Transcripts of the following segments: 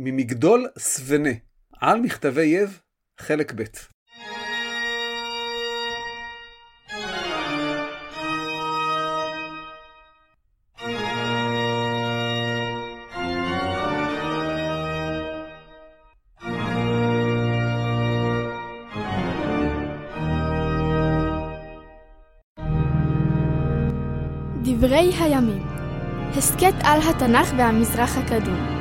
ממגדול סבנה, על מכתבי יב, חלק ב'. דברי הימים הסכת על התנ"ך והמזרח הקדום.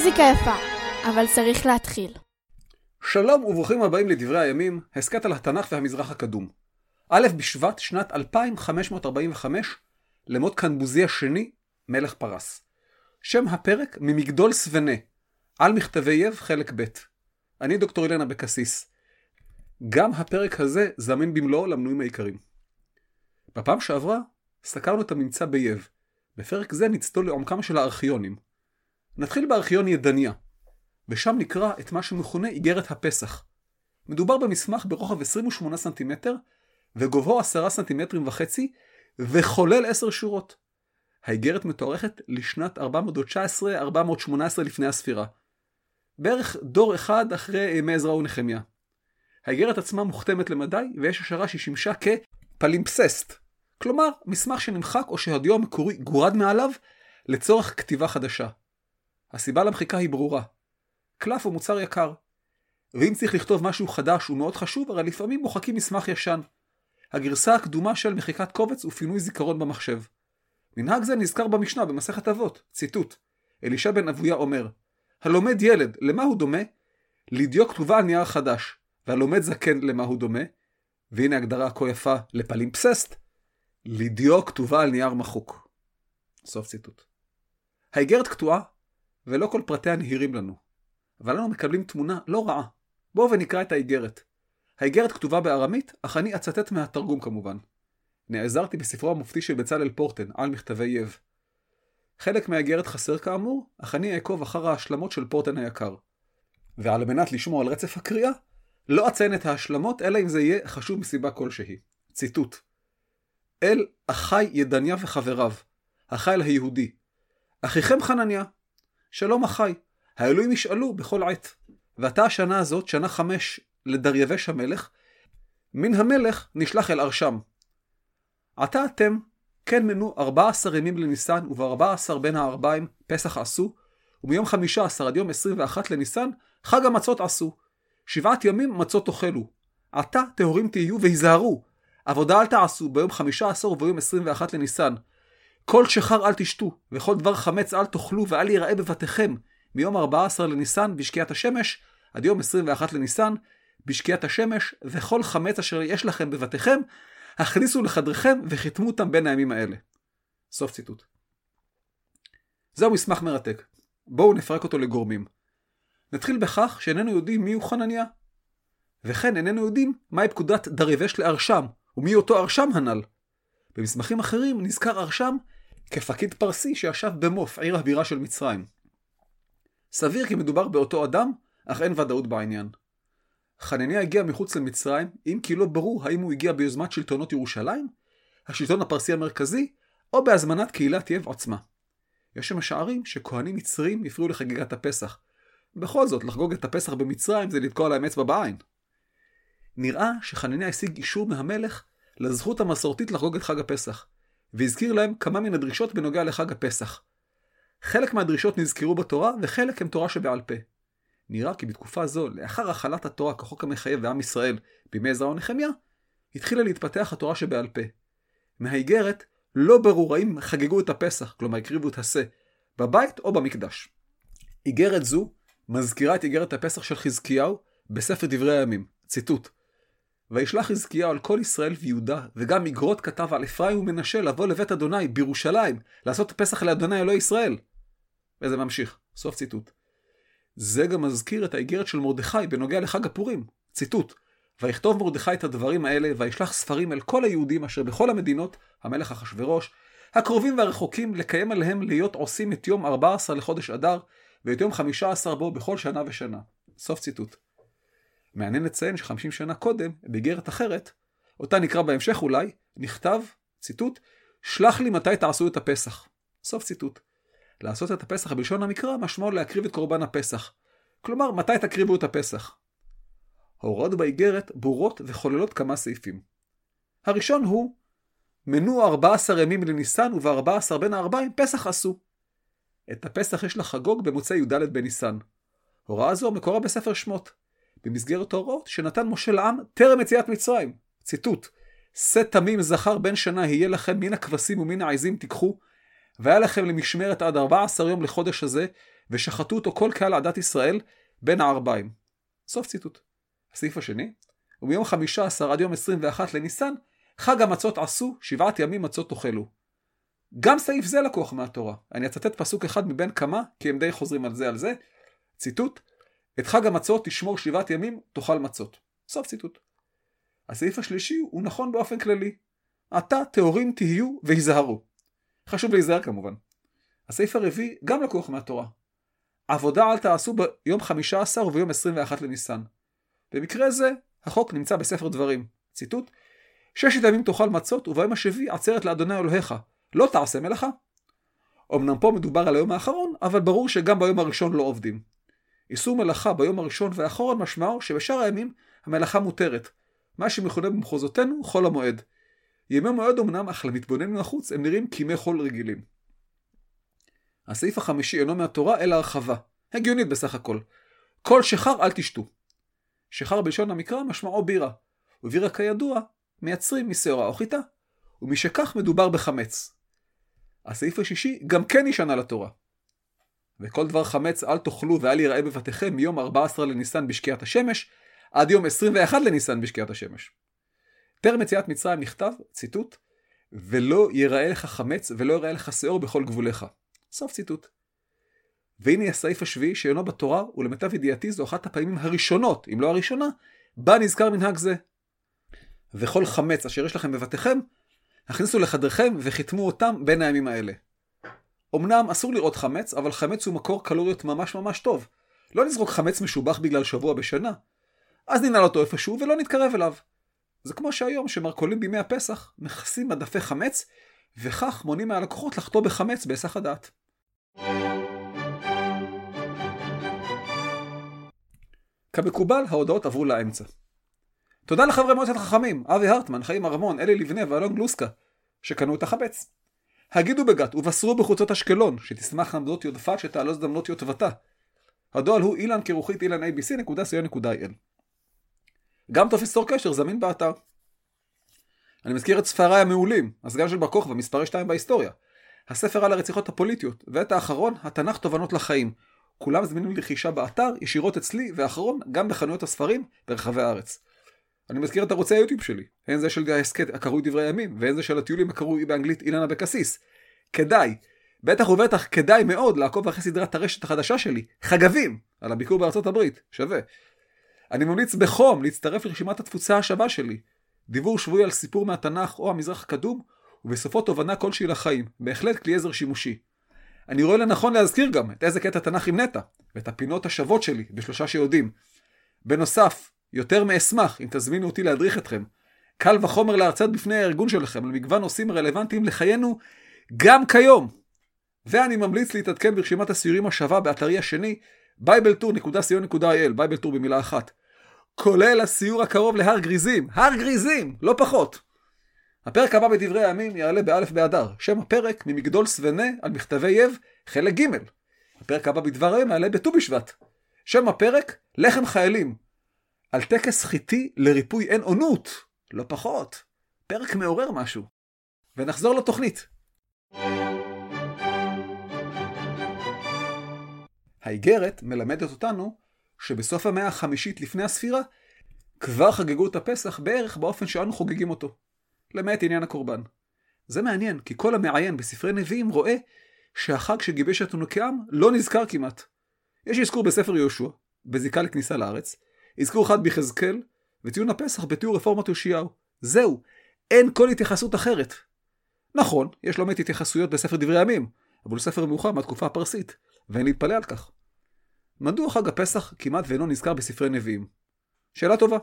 מוזיקה יפה, אבל צריך להתחיל. שלום וברוכים הבאים לדברי הימים, הסכת על התנ"ך והמזרח הקדום. א' בשבט, שנת 2545, למות קנבוזי השני, מלך פרס. שם הפרק ממגדול סבנה, על מכתבי יב, חלק ב'. אני דוקטור אילנה אבקסיס. גם הפרק הזה זמין במלואו למנויים העיקריים. בפעם שעברה סקרנו את הממצא ביב. בפרק זה נצטול לעומקם של הארכיונים. נתחיל בארכיון ידניה, ושם נקרא את מה שמכונה איגרת הפסח. מדובר במסמך ברוחב 28 סנטימטר, וגובהו 10 סנטימטרים וחצי, וכולל 10 שורות. האיגרת מתוארכת לשנת 419-418 לפני הספירה. בערך דור אחד אחרי ימי עזרא ונחמיה. האיגרת עצמה מוכתמת למדי, ויש השערה שהיא שימשה כפלימפססט. כלומר, מסמך שנמחק או שהדיו המקורי גורד מעליו לצורך כתיבה חדשה. הסיבה למחיקה היא ברורה. קלף הוא מוצר יקר. ואם צריך לכתוב משהו חדש ומאוד חשוב, הרי לפעמים מוחקים מסמך ישן. הגרסה הקדומה של מחיקת קובץ ופינוי זיכרון במחשב. מנהג זה נזכר במשנה במסכת אבות, ציטוט. אלישע בן אבויה אומר, הלומד ילד, למה הוא דומה? לדיו כתובה על נייר חדש, והלומד זקן למה הוא דומה? והנה הגדרה כה יפה לפלימפססט, לדיו כתובה על נייר מחוק. סוף ציטוט. האיגרת קטועה, ולא כל פרטיה נהירים לנו. אבל אנו מקבלים תמונה לא רעה. בואו ונקרא את האיגרת. האיגרת כתובה בארמית, אך אני אצטט מהתרגום כמובן. נעזרתי בספרו המופתי של בצלאל פורטן, על מכתבי יב. חלק מהאיגרת חסר כאמור, אך אני אעקוב אחר ההשלמות של פורטן היקר. ועל מנת לשמור על רצף הקריאה, לא אציין את ההשלמות, אלא אם זה יהיה חשוב מסיבה כלשהי. ציטוט: אל אחי ידניה וחבריו, החיל היהודי. אחיכם חנניה, שלום אחי, האלוהים ישאלו בכל עת. ועתה השנה הזאת, שנה חמש לדריווש המלך, מן המלך נשלח אל ארשם. עתה אתם, כן מנו ארבע עשר ימים לניסן, ובארבע עשר בין הארבעים פסח עשו, ומיום חמישה עשר עד יום עשרים ואחת לניסן, חג המצות עשו. שבעת ימים מצות תאכלו. עתה טהורים תהיו והיזהרו. עבודה אל תעשו ביום חמישה עשר וביום עשרים ואחת לניסן. כל שחר אל תשתו, וכל דבר חמץ אל תאכלו, ואל ייראה בבתיכם, מיום 14 לניסן בשקיעת השמש, עד יום 21 לניסן בשקיעת השמש, וכל חמץ אשר יש לכם בבתיכם, הכניסו לחדריכם וחיתמו אותם בין הימים האלה. סוף ציטוט. זהו מסמך מרתק. בואו נפרק אותו לגורמים. נתחיל בכך שאיננו יודעים מיהו חנניה. וכן איננו יודעים מהי פקודת דריווש לארשם, ומי אותו ארשם הנ"ל. במסמכים אחרים נזכר ארשם כפקיד פרסי שישב במוף, עיר הבירה של מצרים. סביר כי מדובר באותו אדם, אך אין ודאות בעניין. חנניה הגיע מחוץ למצרים, אם כי לא ברור האם הוא הגיע ביוזמת שלטונות ירושלים, השלטון הפרסי המרכזי, או בהזמנת קהילת יב עצמה. יש שמשערים שכהנים מצרים הפריעו לחגיגת הפסח. בכל זאת, לחגוג את הפסח במצרים זה לתקוע להם אצבע בעין. נראה שחנניה השיג אישור מהמלך לזכות המסורתית לחגוג את חג הפסח, והזכיר להם כמה מן הדרישות בנוגע לחג הפסח. חלק מהדרישות נזכרו בתורה, וחלק הם תורה שבעל פה. נראה כי בתקופה זו, לאחר החלת התורה כחוק המחייב בעם ישראל בימי עזרא ונחמיה, התחילה להתפתח התורה שבעל פה. מהאיגרת לא ברור האם חגגו את הפסח, כלומר הקריבו את השה, בבית או במקדש. איגרת זו מזכירה את איגרת הפסח של חזקיהו בספר דברי הימים. ציטוט: וישלח חזקיהו על כל ישראל ויהודה, וגם איגרות כתב על אפרים ומנשה לבוא לבית אדוני בירושלים, לעשות פסח לאדוני אלוהי ישראל. וזה ממשיך, סוף ציטוט. זה גם מזכיר את האיגרת של מרדכי בנוגע לחג הפורים. ציטוט: ויכתוב מרדכי את הדברים האלה, וישלח ספרים אל כל היהודים אשר בכל המדינות, המלך אחשורוש, הקרובים והרחוקים, לקיים עליהם להיות עושים את יום 14 לחודש אדר, ואת יום חמישה עשר בו בכל שנה ושנה. סוף ציטוט. מעניין לציין שחמישים שנה קודם, באיגרת אחרת, אותה נקרא בהמשך אולי, נכתב, ציטוט, שלח לי מתי תעשו את הפסח. סוף ציטוט. לעשות את הפסח בלשון המקרא משמעו להקריב את קורבן הפסח. כלומר, מתי תקריבו את הפסח? ההוראות באיגרת ברורות וכוללות כמה סעיפים. הראשון הוא, מנו 14 ימים לניסן וב-14 בין הארבעים פסח עשו. את הפסח יש לחגוג במוצאי י"ד בניסן. הוראה זו מקורה בספר שמות, במסגרת ההוראות שנתן משה לעם טרם יציאת מצרים. ציטוט: שא תמים זכר בן שנה יהיה לכם מן הכבשים ומן העזים תיקחו, והיה לכם למשמרת עד 14 יום לחודש הזה, ושחטו אותו כל קהל עדת ישראל בין הארבעים. סוף ציטוט. הסעיף השני, ומיום 15 עד יום 21 לניסן, חג המצות עשו, שבעת ימים מצות תאכלו. גם סעיף זה לקוח מהתורה. אני אצטט פסוק אחד מבין כמה, כי הם די חוזרים על זה על זה. ציטוט, את חג המצות תשמור שבעת ימים, תאכל מצות. סוף ציטוט. הסעיף השלישי הוא נכון באופן כללי. עתה טהורים תהיו והיזהרו. חשוב להיזהר כמובן. הסעיף הרביעי גם לקוח מהתורה. עבודה אל תעשו ביום 15 וביום 21 לניסן. במקרה זה, החוק נמצא בספר דברים. ציטוט: ששת ימים תאכל מצות, וביום השביעי עצרת לאדוני אלוהיך. לא תעשה מלאכה. אמנם פה מדובר על היום האחרון, אבל ברור שגם ביום הראשון לא עובדים. איסור מלאכה ביום הראשון והאחרון משמעו שבשאר הימים המלאכה מותרת, מה שמכונה במחוזותינו חול המועד. ימי מועד אמנם, אך למתבונן מהחוץ הם נראים כימי חול רגילים. הסעיף החמישי אינו מהתורה אלא הרחבה, הגיונית בסך הכל. כל שחר אל תשתו. שחר בלשון המקרא משמעו בירה, ובירה כידוע מייצרים משעורה או חיטה, ומשכך מדובר בחמץ. הסעיף השישי גם כן נשען על התורה. וכל דבר חמץ אל תאכלו ואל יראה בבתיכם מיום 14 לניסן בשקיעת השמש, עד יום 21 לניסן בשקיעת השמש. טרם יציאת מצרים נכתב, ציטוט, ולא יראה לך חמץ ולא יראה לך שאור בכל גבוליך. סוף ציטוט. והנה הסעיף השביעי שאינו בתורה, ולמיטב ידיעתי זו אחת הפעמים הראשונות, אם לא הראשונה, בה נזכר מנהג זה. וכל חמץ אשר יש לכם בבתיכם, הכניסו לחדריכם וחיתמו אותם בין הימים האלה. אמנם אסור לראות חמץ, אבל חמץ הוא מקור קלוריות ממש ממש טוב. לא נזרוק חמץ משובח בגלל שבוע בשנה. אז ננעל אותו איפשהו ולא נתקרב אליו. זה כמו שהיום שמרכולים בימי הפסח מכסים מדפי חמץ, וכך מונעים מהלקוחות לחטוא בחמץ בהיסח הדעת. כמקובל, ההודעות עברו לאמצע. תודה לחברי מועצת החכמים, אבי הרטמן, חיים ארמון, אלי לבנה ואלון גלוסקה, שקנו את החמץ. הגידו בגת ובשרו בחוצות אשקלון, שתשמח עמדות יודפת שתעלוז דמנות יוטבתה. הדואל הוא אילן כרוכית אילן abc.co.il. גם טופס צור קשר זמין באתר. אני מזכיר את ספריי המעולים, הסגן של בר כוכבא, מספרי 2 בהיסטוריה. הספר על הרציחות הפוליטיות, ואת האחרון, התנ"ך תובנות לחיים. כולם זמינים לרכישה באתר, ישירות אצלי, ואחרון, גם בחנויות הספרים ברחבי הארץ. אני מזכיר את ערוצי היוטיוב שלי, הן זה של ההסכת הקרוי דברי ימים, והן זה של הטיולים הקרוי באנגלית אילן אבקסיס. כדאי, בטח ובטח כדאי מאוד לעקוב אחרי סדרת הרשת החדשה שלי, חגבים, על הביקור בארצות הברית, שווה. אני ממליץ בחום להצטרף לרשימת התפוצה השווה שלי. דיבור שבועי על סיפור מהתנ"ך או המזרח הקדום, ובסופו תובנה כלשהי לחיים, בהחלט כלי עזר שימושי. אני רואה לנכון להזכיר גם את איזה קטע תנ"ך עם נטע, ואת הפינות השוות שלי בשלושה שיודעים. בנוסף, יותר מאשמח אם תזמינו אותי להדריך אתכם. קל וחומר להרצות בפני הארגון שלכם על מגוון נושאים רלוונטיים לחיינו גם כיום. ואני ממליץ להתעדכן ברשימת הסיורים השווה באתרי השני, bibletour.co.il, Bibletour במילה אחת. כולל הסיור הקרוב להר גריזים, הר גריזים, לא פחות. הפרק הבא בדברי הימים יעלה באלף באדר, שם הפרק ממגדול סבנה על מכתבי יב, חלק ג'. הפרק הבא בדבר היום יעלה בט"ו בשבט. שם הפרק, לחם חיילים. על טקס חיטי לריפוי אין אונות, לא פחות. פרק מעורר משהו. ונחזור לתוכנית. האיגרת מלמדת אותנו שבסוף המאה החמישית לפני הספירה, כבר חגגו את הפסח בערך באופן שאנו חוגגים אותו. למעט עניין הקורבן. זה מעניין, כי כל המעיין בספרי נביאים רואה שהחג שגיבש אותנו כעם לא נזכר כמעט. יש אזכור בספר יהושע, בזיקה לכניסה לארץ, אזכור אחד ביחזקאל, וציון הפסח בתיאור רפורמת יאשיהו. זהו, אין כל התייחסות אחרת. נכון, יש לא מעט התייחסויות בספר דברי הימים, אבל הוא ספר מאוחר מהתקופה הפרסית, ואין להתפלא על כך. מדוע חג הפסח כמעט ואינו נזכר בספרי נביאים? שאלה טובה.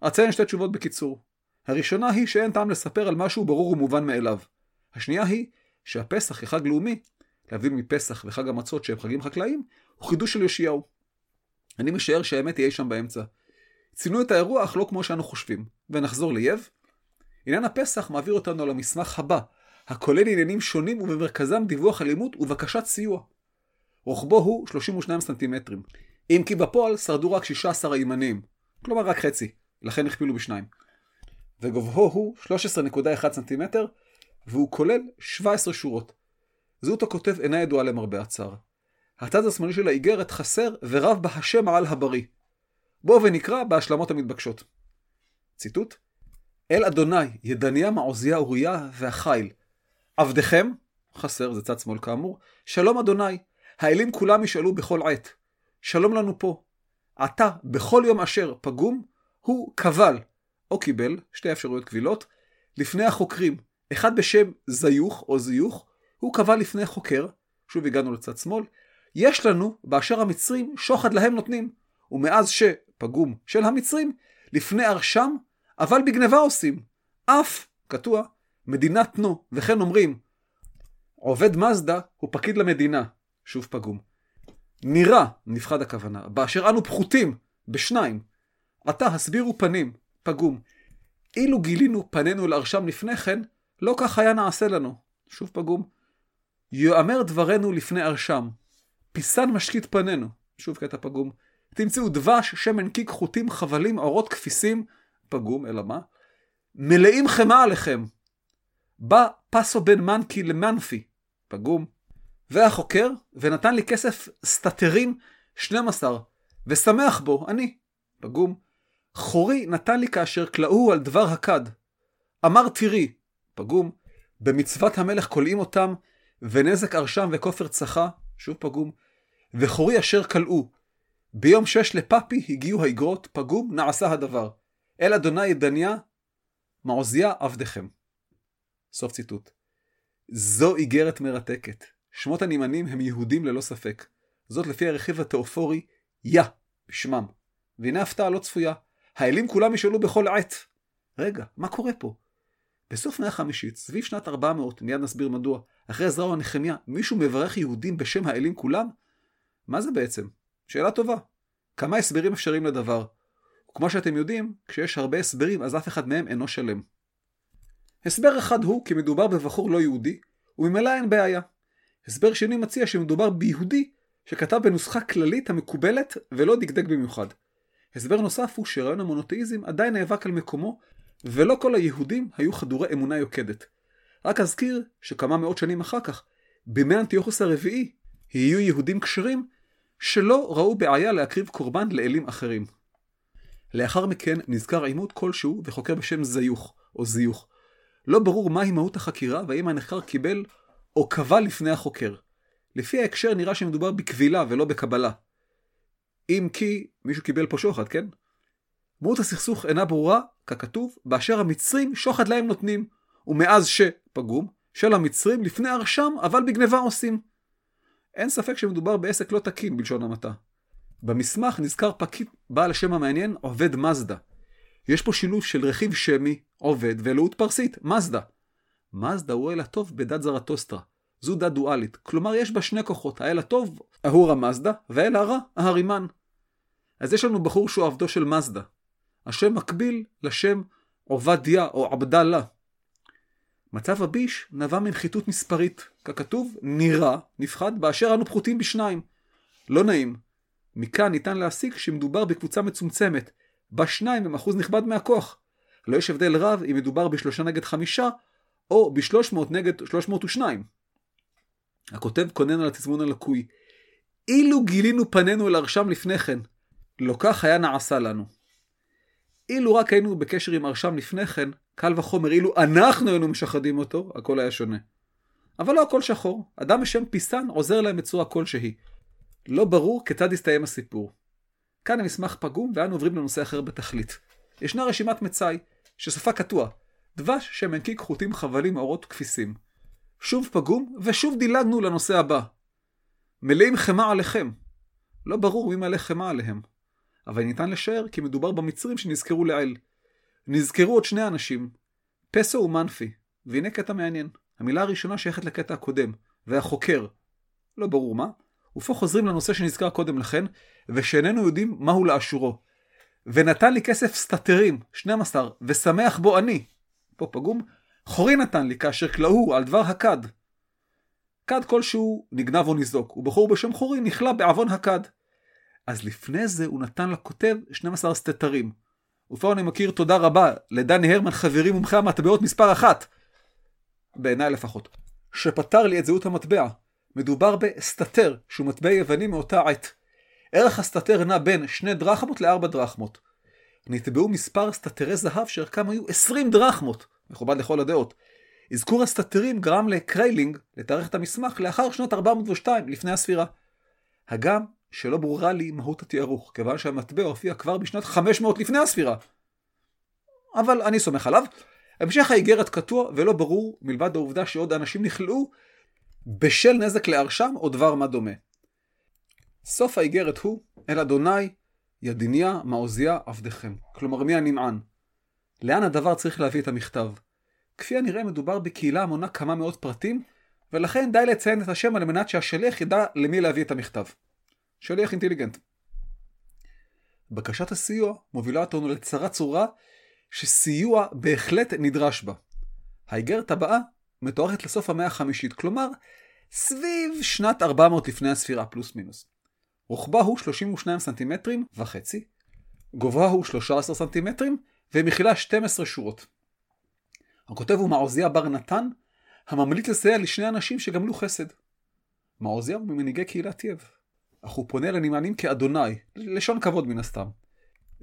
אציין שתי תשובות בקיצור. הראשונה היא שאין טעם לספר על משהו ברור ומובן מאליו. השנייה היא שהפסח כחג לאומי, להבדיל מפסח וחג המצות שהם חגים חקלאיים, הוא חידוש של יאשיהו. אני משער שהאמת יהיה שם באמצע. ציינו את האירוע אך לא כמו שאנו חושבים. ונחזור ליב. עניין הפסח מעביר אותנו למסמך הבא, הכולל עניינים שונים ובמרכזם דיווח אלימות ובקשת סיוע. רוחבו הוא 32 סנטימטרים, אם כי בפועל שרדו רק 16 הימניים, כלומר רק חצי, לכן הכפילו בשניים. וגובהו הוא 13.1 סנטימטר, והוא כולל 17 שורות. זהות הכותב אינה ידועה למרבה הצער. הצד השמאלי של האיגרת חסר ורב בה השם על הבריא. בואו ונקרא בהשלמות המתבקשות. ציטוט: אל אדוני, ידניה, מעוזיה, אוריה והחיל. עבדכם, חסר, זה צד שמאל כאמור, שלום אדוני, האלים כולם ישאלו בכל עת. שלום לנו פה. עתה, בכל יום אשר פגום, הוא קבל, או קיבל, שתי אפשרויות קבילות, לפני החוקרים, אחד בשם זיוך או זיוך, הוא קבל לפני חוקר, שוב הגענו לצד שמאל, יש לנו, באשר המצרים, שוחד להם נותנים, ומאז שפגום של המצרים, לפני ארשם, אבל בגניבה עושים. אף, קטוע, מדינת נו, וכן אומרים, עובד מזדה הוא פקיד למדינה, שוב פגום. נראה, נפחד הכוונה, באשר אנו פחותים, בשניים. עתה הסבירו פנים, פגום. אילו גילינו פנינו לארשם לפני כן, לא כך היה נעשה לנו. שוב פגום. יאמר דברנו לפני ארשם. פיסן משקיט פנינו. שוב קטע פגום. תמצאו דבש, שמן קיק, חוטים, חבלים, אורות, כפיסים, פגום, אלא מה? מלאים חמאה עליכם. בא פסו בן מנקי למנפי, פגום. והחוקר, ונתן לי כסף סטטרים 12, ושמח בו, אני, פגום. חורי נתן לי כאשר כלאו על דבר הכד. אמר תראי, פגום, במצוות המלך כולאים אותם, ונזק ארשם וכופר צחה, שוב פגום, וחורי אשר כלאו. ביום שש לפפי הגיעו האגרות, פגום, נעשה הדבר. אל אדוני ידניה, מעוזיה עבדכם. סוף ציטוט. זו איגרת מרתקת. שמות הנמענים הם יהודים ללא ספק. זאת לפי הרכיב התיאופורי יה, בשמם. והנה הפתעה לא צפויה. האלים כולם ישאלו בכל עת. רגע, מה קורה פה? בסוף מאה החמישית, סביב שנת 400, מיד נסביר מדוע, אחרי עזרא ונחמיה, מישהו מברך יהודים בשם האלים כולם? מה זה בעצם? שאלה טובה. כמה הסברים אפשריים לדבר. וכמו שאתם יודעים, כשיש הרבה הסברים אז אף אחד מהם אינו שלם. הסבר אחד הוא כי מדובר בבחור לא יהודי, וממילא אין בעיה. הסבר שני מציע שמדובר ביהודי שכתב בנוסחה כללית המקובלת ולא דקדק במיוחד. הסבר נוסף הוא שרעיון המונותאיזם עדיין נאבק על מקומו, ולא כל היהודים היו חדורי אמונה יוקדת. רק אזכיר שכמה מאות שנים אחר כך, בימי אנטיוכוס הרביעי, יהיו יהודים כשרים שלא ראו בעיה להקריב קורבן לאלים אחרים. לאחר מכן נזכר עימות כלשהו וחוקר בשם זיוך, או זיוך. לא ברור מהי מהות החקירה והאם הנחקר קיבל או קבע לפני החוקר. לפי ההקשר נראה שמדובר בקבילה ולא בקבלה. אם כי מישהו קיבל פה שוחד, כן? מהות הסכסוך אינה ברורה, ככתוב, באשר המצרים שוחד להם נותנים, ומאז שפגום, של המצרים לפני הרשם, אבל בגניבה עושים. אין ספק שמדובר בעסק לא תקין בלשון המעטה. במסמך נזכר פקיד בעל השם המעניין עובד מזדה. יש פה שילוב של רכיב שמי, עובד, ואלוהות פרסית, מזדה. מזדה הוא האל הטוב בדת זרטוסטרה. זו דת דואלית, כלומר יש בה שני כוחות, האל הטוב, אהור המזדה, והאל הרע, ההרימן. אז יש לנו בחור שהוא עבדו של מזדה. השם מקביל לשם עובדיה או עבדאללה. מצב הביש נבע מנחיתות מספרית, ככתוב, נראה, נפחד, באשר אנו פחותים בשניים. לא נעים. מכאן ניתן להסיק שמדובר בקבוצה מצומצמת, בה שניים הם אחוז נכבד מהכוח. לא יש הבדל רב אם מדובר בשלושה נגד חמישה, או בשלוש מאות נגד שלוש מאות ושניים. הכותב קונן על התזמון הלקוי. אילו גילינו פנינו אל הרשם לפני כן, לא כך היה נעשה לנו. אילו רק היינו בקשר עם הרשם לפני כן, קל וחומר, אילו אנחנו היינו משחדים אותו, הכל היה שונה. אבל לא הכל שחור, אדם בשם פיסן עוזר להם בצורה כלשהי. לא ברור כיצד יסתיים הסיפור. כאן המסמך פגום ואנו עוברים לנושא אחר בתכלית. ישנה רשימת מצאי, שסופה קטוע, דבש שמנקיק חוטים חבלים אורות כפיסים. שוב פגום, ושוב דילגנו לנושא הבא. מלאים חמאה עליכם. לא ברור מי מלא חמאה עליהם. אבל ניתן לשער כי מדובר במצרים שנזכרו לעיל. נזכרו עוד שני אנשים, פסו ומנפי, והנה קטע מעניין. המילה הראשונה שייכת לקטע הקודם, והחוקר. לא ברור מה. ופה חוזרים לנושא שנזכר קודם לכן, ושאיננו יודעים מהו לאשורו. ונתן לי כסף סתתרים, 12, ושמח בו אני. פה פגום. חורי נתן לי כאשר כלאו על דבר הכד. כד כלשהו נגנב או ניזוק, ובחור בשם חורי נכלא בעוון הכד. אז לפני זה הוא נתן לכותב 12 סתתרים. ופה אני מכיר תודה רבה לדני הרמן חברי מומחה המטבעות מספר אחת. בעיניי לפחות. שפתר לי את זהות המטבע. מדובר בסתתר, שהוא מטבע יווני מאותה עת. ערך הסתתר נע בין שני דרחמות לארבע דרחמות. נתבעו מספר סתתרי זהב שערכם היו 20 דרחמות, מכובד לכל הדעות. אזכור הסתתרים גרם לקריילינג לתארך את המסמך לאחר שנת 402 לפני הספירה. הגם שלא ברורה לי מהות התיארוך, כיוון שהמטבע הופיע כבר בשנת 500 לפני הספירה. אבל אני סומך עליו. המשך האיגרת קטוע ולא ברור מלבד העובדה שעוד אנשים נכלאו בשל נזק לארשם או דבר מה דומה. סוף האיגרת הוא, אל אדוני, ידיניה, מעוזיה, עבדכם. כלומר, מי הנמען? לאן הדבר צריך להביא את המכתב? כפי הנראה מדובר בקהילה המונה כמה מאות פרטים, ולכן די לציין את השם על מנת שהשליח ידע למי להביא את המכתב. שליח אינטליגנט. בקשת הסיוע מובילה אותנו לצרה צורה שסיוע בהחלט נדרש בה. האיגרת הבאה מתוארכת לסוף המאה החמישית, כלומר, סביב שנת 400 לפני הספירה, פלוס מינוס. רוחבה הוא 32 סנטימטרים וחצי, גובהה הוא 13 סנטימטרים, ומכילה 12 שורות. הכותב הוא מעוזיה בר נתן, הממליץ לסייע לשני אנשים שגמלו חסד. מעוזיה הוא ממנהיגי קהילת יב, אך הוא פונה לנמענים כאדוני, לשון כבוד מן הסתם.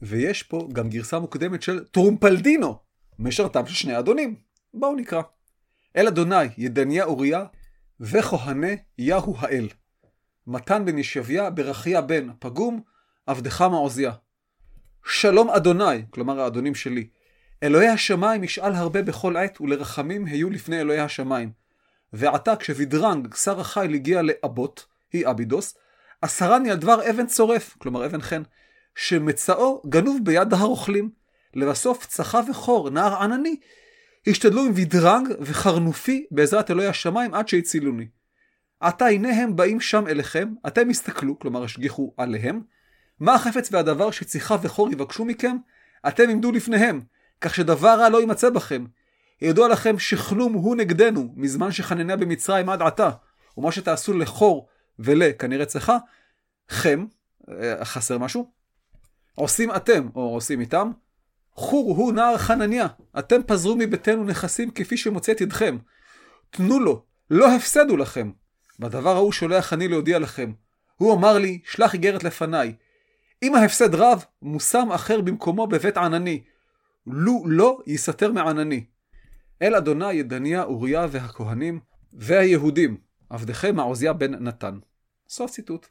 ויש פה גם גרסה מוקדמת של טרומפלדינו, משרתם של שני אדונים. בואו נקרא. אל אדוני ידניה אוריה וכהנה יהו האל. מתן בן ישביה ברכיה בן פגום עבדך מעוזיה. שלום אדוני, כלומר האדונים שלי. אלוהי השמיים ישאל הרבה בכל עת ולרחמים היו לפני אלוהי השמיים. ועתה כשבדרנג שר החיל הגיע לאבות, היא אבידוס, אסרני על דבר אבן צורף, כלומר אבן חן, שמצאו גנוב ביד הרוכלים. לבסוף צחה וחור, נער ענני, השתדלו עם וידרנג וחרנופי בעזרת אלוהי השמיים עד שהצילוני. עתה הנה הם באים שם אליכם, אתם הסתכלו, כלומר השגיחו עליהם, מה החפץ והדבר שציחה וחור יבקשו מכם, אתם עמדו לפניהם, כך שדבר רע לא יימצא בכם. ידוע לכם שכנום הוא נגדנו, מזמן שחננה במצרים עד עתה, ומה שתעשו לחור ול, כנראה צחה, חם, אה, חסר משהו, עושים אתם, או עושים איתם, חור הוא נער חנניה, אתם פזרו מביתנו נכסים כפי שמוצא את ידכם. תנו לו, לא הפסדו לכם. בדבר ההוא שולח אני להודיע לכם. הוא אמר לי, שלח איגרת לפניי. אם ההפסד רב, מושם אחר במקומו בבית ענני. לו לא, יסתר מענני. אל אדוני ידניה, אוריה והכהנים, והיהודים, עבדכם מעוזיה בן נתן. סוף ציטוט.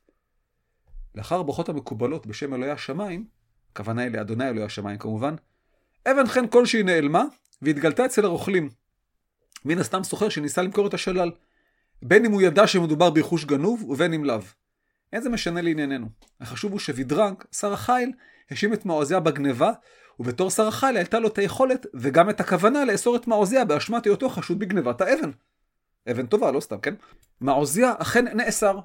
לאחר ברכות המקובלות בשם אלוהי השמיים, הכוונה היא לאדוני אלוהי השמיים כמובן, אבן חן כלשהי נעלמה, והתגלתה אצל הרוכלים. מן הסתם סוחר שניסה למכור את השלל. בין אם הוא ידע שמדובר ברכוש גנוב, ובין אם לאו. אין זה משנה לענייננו. החשוב הוא שווידרנג, שר החיל, האשים את מעוזיה בגניבה, ובתור שר החיל הייתה לו את היכולת וגם את הכוונה לאסור את מעוזיה באשמת היותו חשוד בגניבת האבן. אבן טובה, לא סתם, כן? מעוזיה אכן נאסר.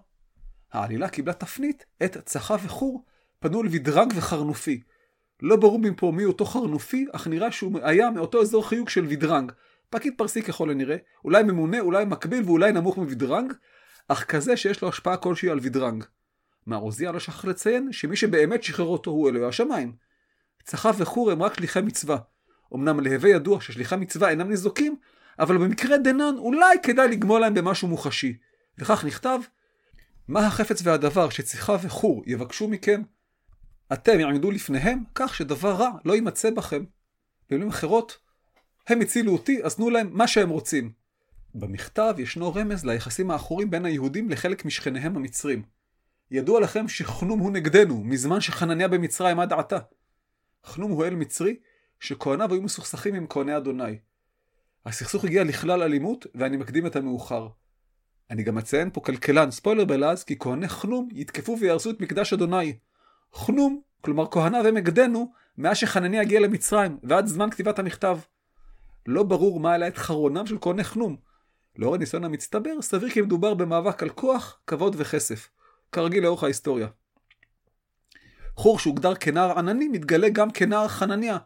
העלילה קיבלה תפנית, עת צחא וחור פנו לווידרנג וחרנופי. לא ברור מפה מי אותו חרנופי, אך נראה שהוא היה מאותו אזור חיוג של וידרנג. פקיד פרסי ככל הנראה, אולי ממונה, אולי מקביל ואולי נמוך מוידרנג, אך כזה שיש לו השפעה כלשהי על וידרנג. מהרוזיה לא שכח לציין שמי שבאמת שחרר אותו הוא אלוהי השמיים. צחה וחור הם רק שליחי מצווה. אמנם להווה ידוע ששליחי מצווה אינם ניזוקים, אבל במקרה דנן אולי כדאי לגמול להם במשהו מוחשי. וכך נכתב, מה החפץ והדבר שצחה וחור יבקשו מכם, אתם יעמדו לפניהם כך שדבר רע לא יימצא בכם. במילים אחרות, הם הצילו אותי, אז תנו להם מה שהם רוצים. במכתב ישנו רמז ליחסים העכורים בין היהודים לחלק משכניהם המצרים. ידוע לכם שחנום הוא נגדנו, מזמן שחנניה במצרים עד עתה. חנום הוא אל מצרי, שכהניו היו מסוכסכים עם כהני אדוני. הסכסוך הגיע לכלל אלימות, ואני מקדים את המאוחר. אני גם אציין פה כלכלן, ספוילר בלעז, כי כהני חנום יתקפו ויהרסו את מקדש אדוני. חנום, כלומר כהניו הם הגדנו, מאז שחנני הגיע למצרים, ועד זמן כתיבת המכתב. לא ברור מה העלה את חרונם של כהני חנום. לאור הניסיון המצטבר, סביר כי מדובר במאבק על כוח, כבוד וכסף. כרגיל לאורך ההיסטוריה. חור שהוגדר כנער ענני, מתגלה גם כנער חנניה.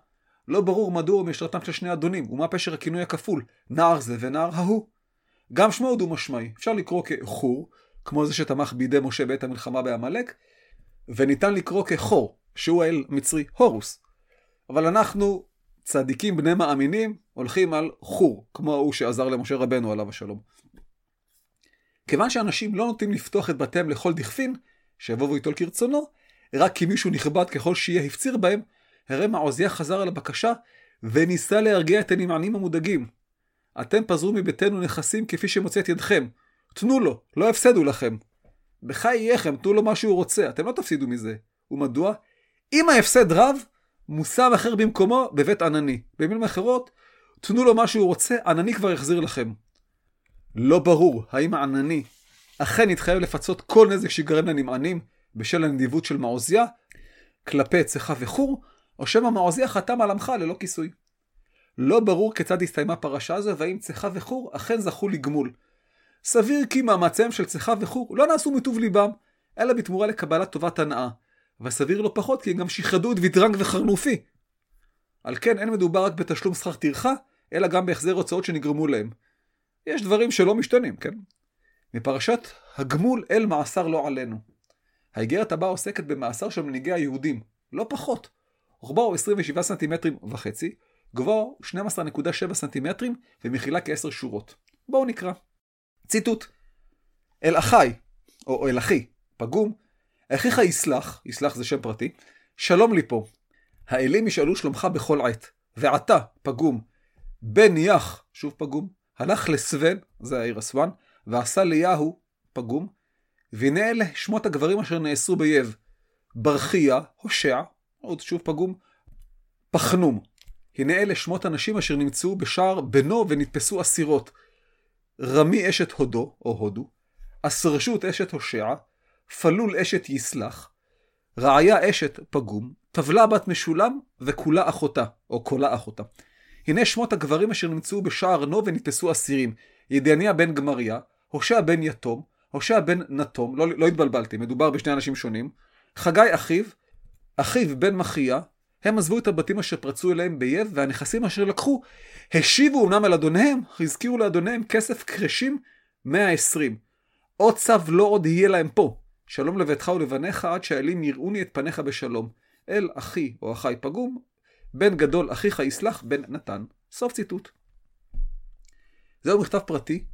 לא ברור מדוע הוא משרתם של שני אדונים, ומה פשר הכינוי הכפול, נער זה ונער ההוא. גם שמו דו משמעי, אפשר לקרוא כחור, כמו זה שתמך בידי משה בעת המלחמה בעמלק, וניתן לקרוא כחור, שהוא האל מצרי הורוס. אבל אנחנו, צדיקים בני מאמינים, הולכים על חור, כמו ההוא שעזר למשה רבנו עליו השלום. כיוון שאנשים לא נוטים לפתוח את בתיהם לכל דכפין, שיבוא ויטול כרצונו, רק כי מישהו נכבד ככל שיהיה הפציר בהם, הרי מעוזיה חזר על הבקשה, וניסה להרגיע את הנמענים המודאגים. אתם פזרו מביתנו נכסים כפי שמוצא את ידכם. תנו לו, לא הפסדו לכם. בחי יחם, תנו לו מה שהוא רוצה, אתם לא תפסידו מזה. ומדוע? אם ההפסד רב, מושם אחר במקומו בבית ענני. במילים אחרות, תנו לו מה שהוא רוצה, ענני כבר יחזיר לכם. לא ברור האם הענני אכן יתחייב לפצות כל נזק שיגרם לנמענים בשל הנדיבות של מעוזיה כלפי צחה וחור, או שמא מעוזיה חתם על עמך ללא כיסוי. לא ברור כיצד הסתיימה פרשה זו, והאם צחה וחור אכן זכו לגמול. סביר כי מאמציהם של צחה וחור לא נעשו מטוב ליבם, אלא בתמורה לקבלת טובת הנאה. וסביר לא פחות כי הם גם שיחדו את וידרנג וחרנופי. על כן אין מדובר רק בתשלום שכר טרחה, אלא גם בהחזר הוצאות שנגרמו להם. יש דברים שלא משתנים, כן? מפרשת הגמול אל מאסר לא עלינו. האיגרת הבאה עוסקת במאסר של מנהיגי היהודים, לא פחות. רוחבו הוא 27 סנטימטרים וחצי, גבוהו 12.7 סנטימטרים ומכילה כ-10 שורות. בואו נקרא. ציטוט: אל אחי, או אל אחי, פגום, אחיך יסלח, יסלח זה שם פרטי, שלום לי פה. האלים ישאלו שלומך בכל עת. ועתה, פגום, בן יח, שוב פגום, הלך לסוון, זה העיר אסואן, ועשה ליהו, פגום, והנה אלה שמות הגברים אשר נאסרו ביב. ברכיה, הושע, עוד שוב פגום, פחנום. הנה אלה שמות הנשים אשר נמצאו בשער בנו ונתפסו אסירות. רמי אשת הודו, או הודו, אסרשות אשת הושע, פלול אשת יסלח, רעיה אשת פגום, טבלה בת משולם וכולה אחותה, או כלה אחותה. הנה שמות הגברים אשר נמצאו בשער נו ונתפסו אסירים, ידעניה בן גמריה, הושע בן יתום, הושע בן נתום, לא, לא התבלבלתי, מדובר בשני אנשים שונים, חגי אחיו, אחיו בן מחיה, הם עזבו את הבתים אשר פרצו אליהם ביב, והנכסים אשר לקחו, השיבו אמנם אל אדוניהם, הזכירו לאדוניהם כסף קרשים 120. עוד צו לא עוד יהיה להם פה. שלום לביתך ולבניך עד שהאלים יראוני את פניך בשלום. אל אחי או אחי פגום, בן גדול אחיך יסלח בן נתן. סוף ציטוט. זהו מכתב פרטי,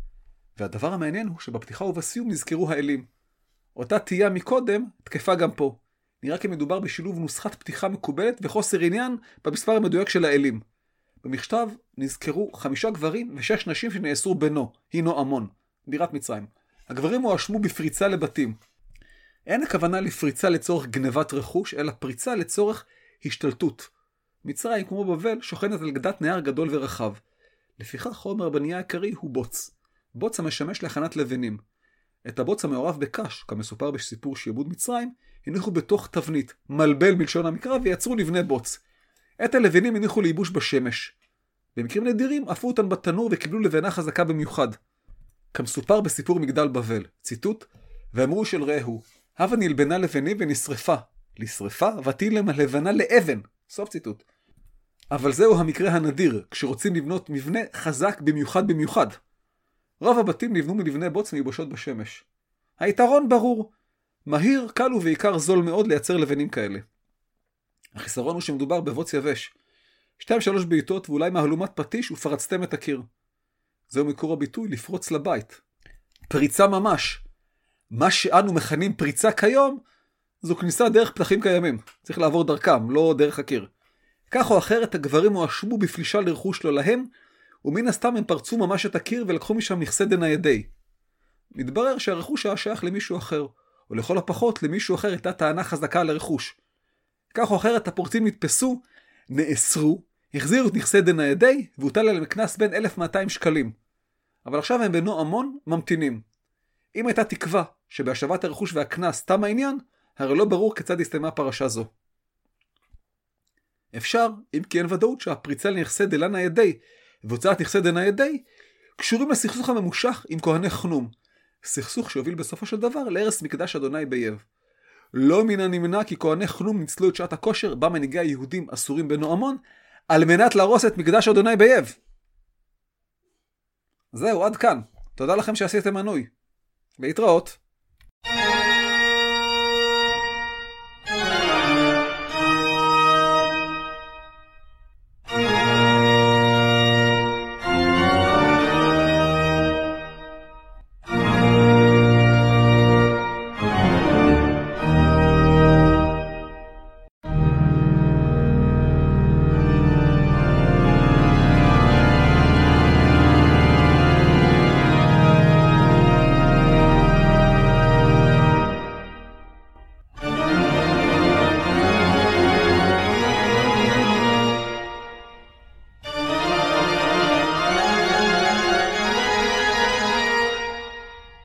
והדבר המעניין הוא שבפתיחה ובסיום נזכרו האלים. אותה תהייה מקודם תקפה גם פה. נראה כי מדובר בשילוב נוסחת פתיחה מקובלת וחוסר עניין במספר המדויק של האלים. במכתב נזכרו חמישה גברים ושש נשים שנאסרו בנו, הינו עמון, בירת מצרים. הגברים הואשמו בפריצה לבתים. אין הכוונה לפריצה לצורך גנבת רכוש, אלא פריצה לצורך השתלטות. מצרים, כמו בבל, שוכנת על גדת נהר גדול ורחב. לפיכך חומר הבנייה העיקרי הוא בוץ. בוץ המשמש להכנת לבנים. את הבוץ המעורב בקש, כמסופר בסיפור שיעבוד מצרים, הניחו בתוך תבנית, מלבל מלשון המקרא, ויצרו לבני בוץ. את הלבנים הניחו לייבוש בשמש. במקרים נדירים עפו אותן בתנור וקיבלו לבנה חזקה במיוחד. כמסופר בסיפור מגדל בבל, ציטוט, ואמרו של רעהו, הבה נלבנה לבני ונשרפה. לשרפה, ותהי להם הלבנה לאבן. סוף ציטוט. אבל זהו המקרה הנדיר, כשרוצים לבנות מבנה חזק במיוחד במיוחד. רוב הבתים נבנו מלבני בוץ מיובשות בשמש. היתרון ברור, מהיר, קל ובעיקר זול מאוד לייצר לבנים כאלה. החיסרון הוא שמדובר בבוץ יבש. שתיים שלוש בעיטות ואולי מהלומת פטיש ופרצתם את הקיר. זהו מקור הביטוי לפרוץ לבית. פריצה ממש. מה שאנו מכנים פריצה כיום, זו כניסה דרך פתחים קיימים. צריך לעבור דרכם, לא דרך הקיר. כך או אחרת הגברים הואשמו בפלישה לרכוש לא להם, ומן הסתם הם פרצו ממש את הקיר ולקחו משם נכסי דניידי. מתברר שהרכוש היה שייך למישהו אחר, או לכל הפחות למישהו אחר הייתה טענה חזקה על הרכוש. כך או אחרת הפורצים נתפסו, נאסרו, החזירו את נכסי דניידי, והוטל עליהם קנס בין 1,200 שקלים. אבל עכשיו הם בנו המון ממתינים. אם הייתה תקווה שבהשבת הרכוש והקנס תם העניין, הרי לא ברור כיצד הסתיימה פרשה זו. אפשר, אם כי אין ודאות שהפריצה לנכסי דלנה ידי והוצאת נכסי דנה ידי, קשורים לסכסוך הממושך עם כהני חנום. סכסוך שהוביל בסופו של דבר להרס מקדש אדוני בייב. לא מן הנמנע כי כהני חנום ניצלו את שעת הכושר בה מנהיגי היהודים אסורים בנועמון, על מנת להרוס את מקדש אדוני בייב. זהו, עד כאן. תודה לכם שעשיתם מנוי. להתראות.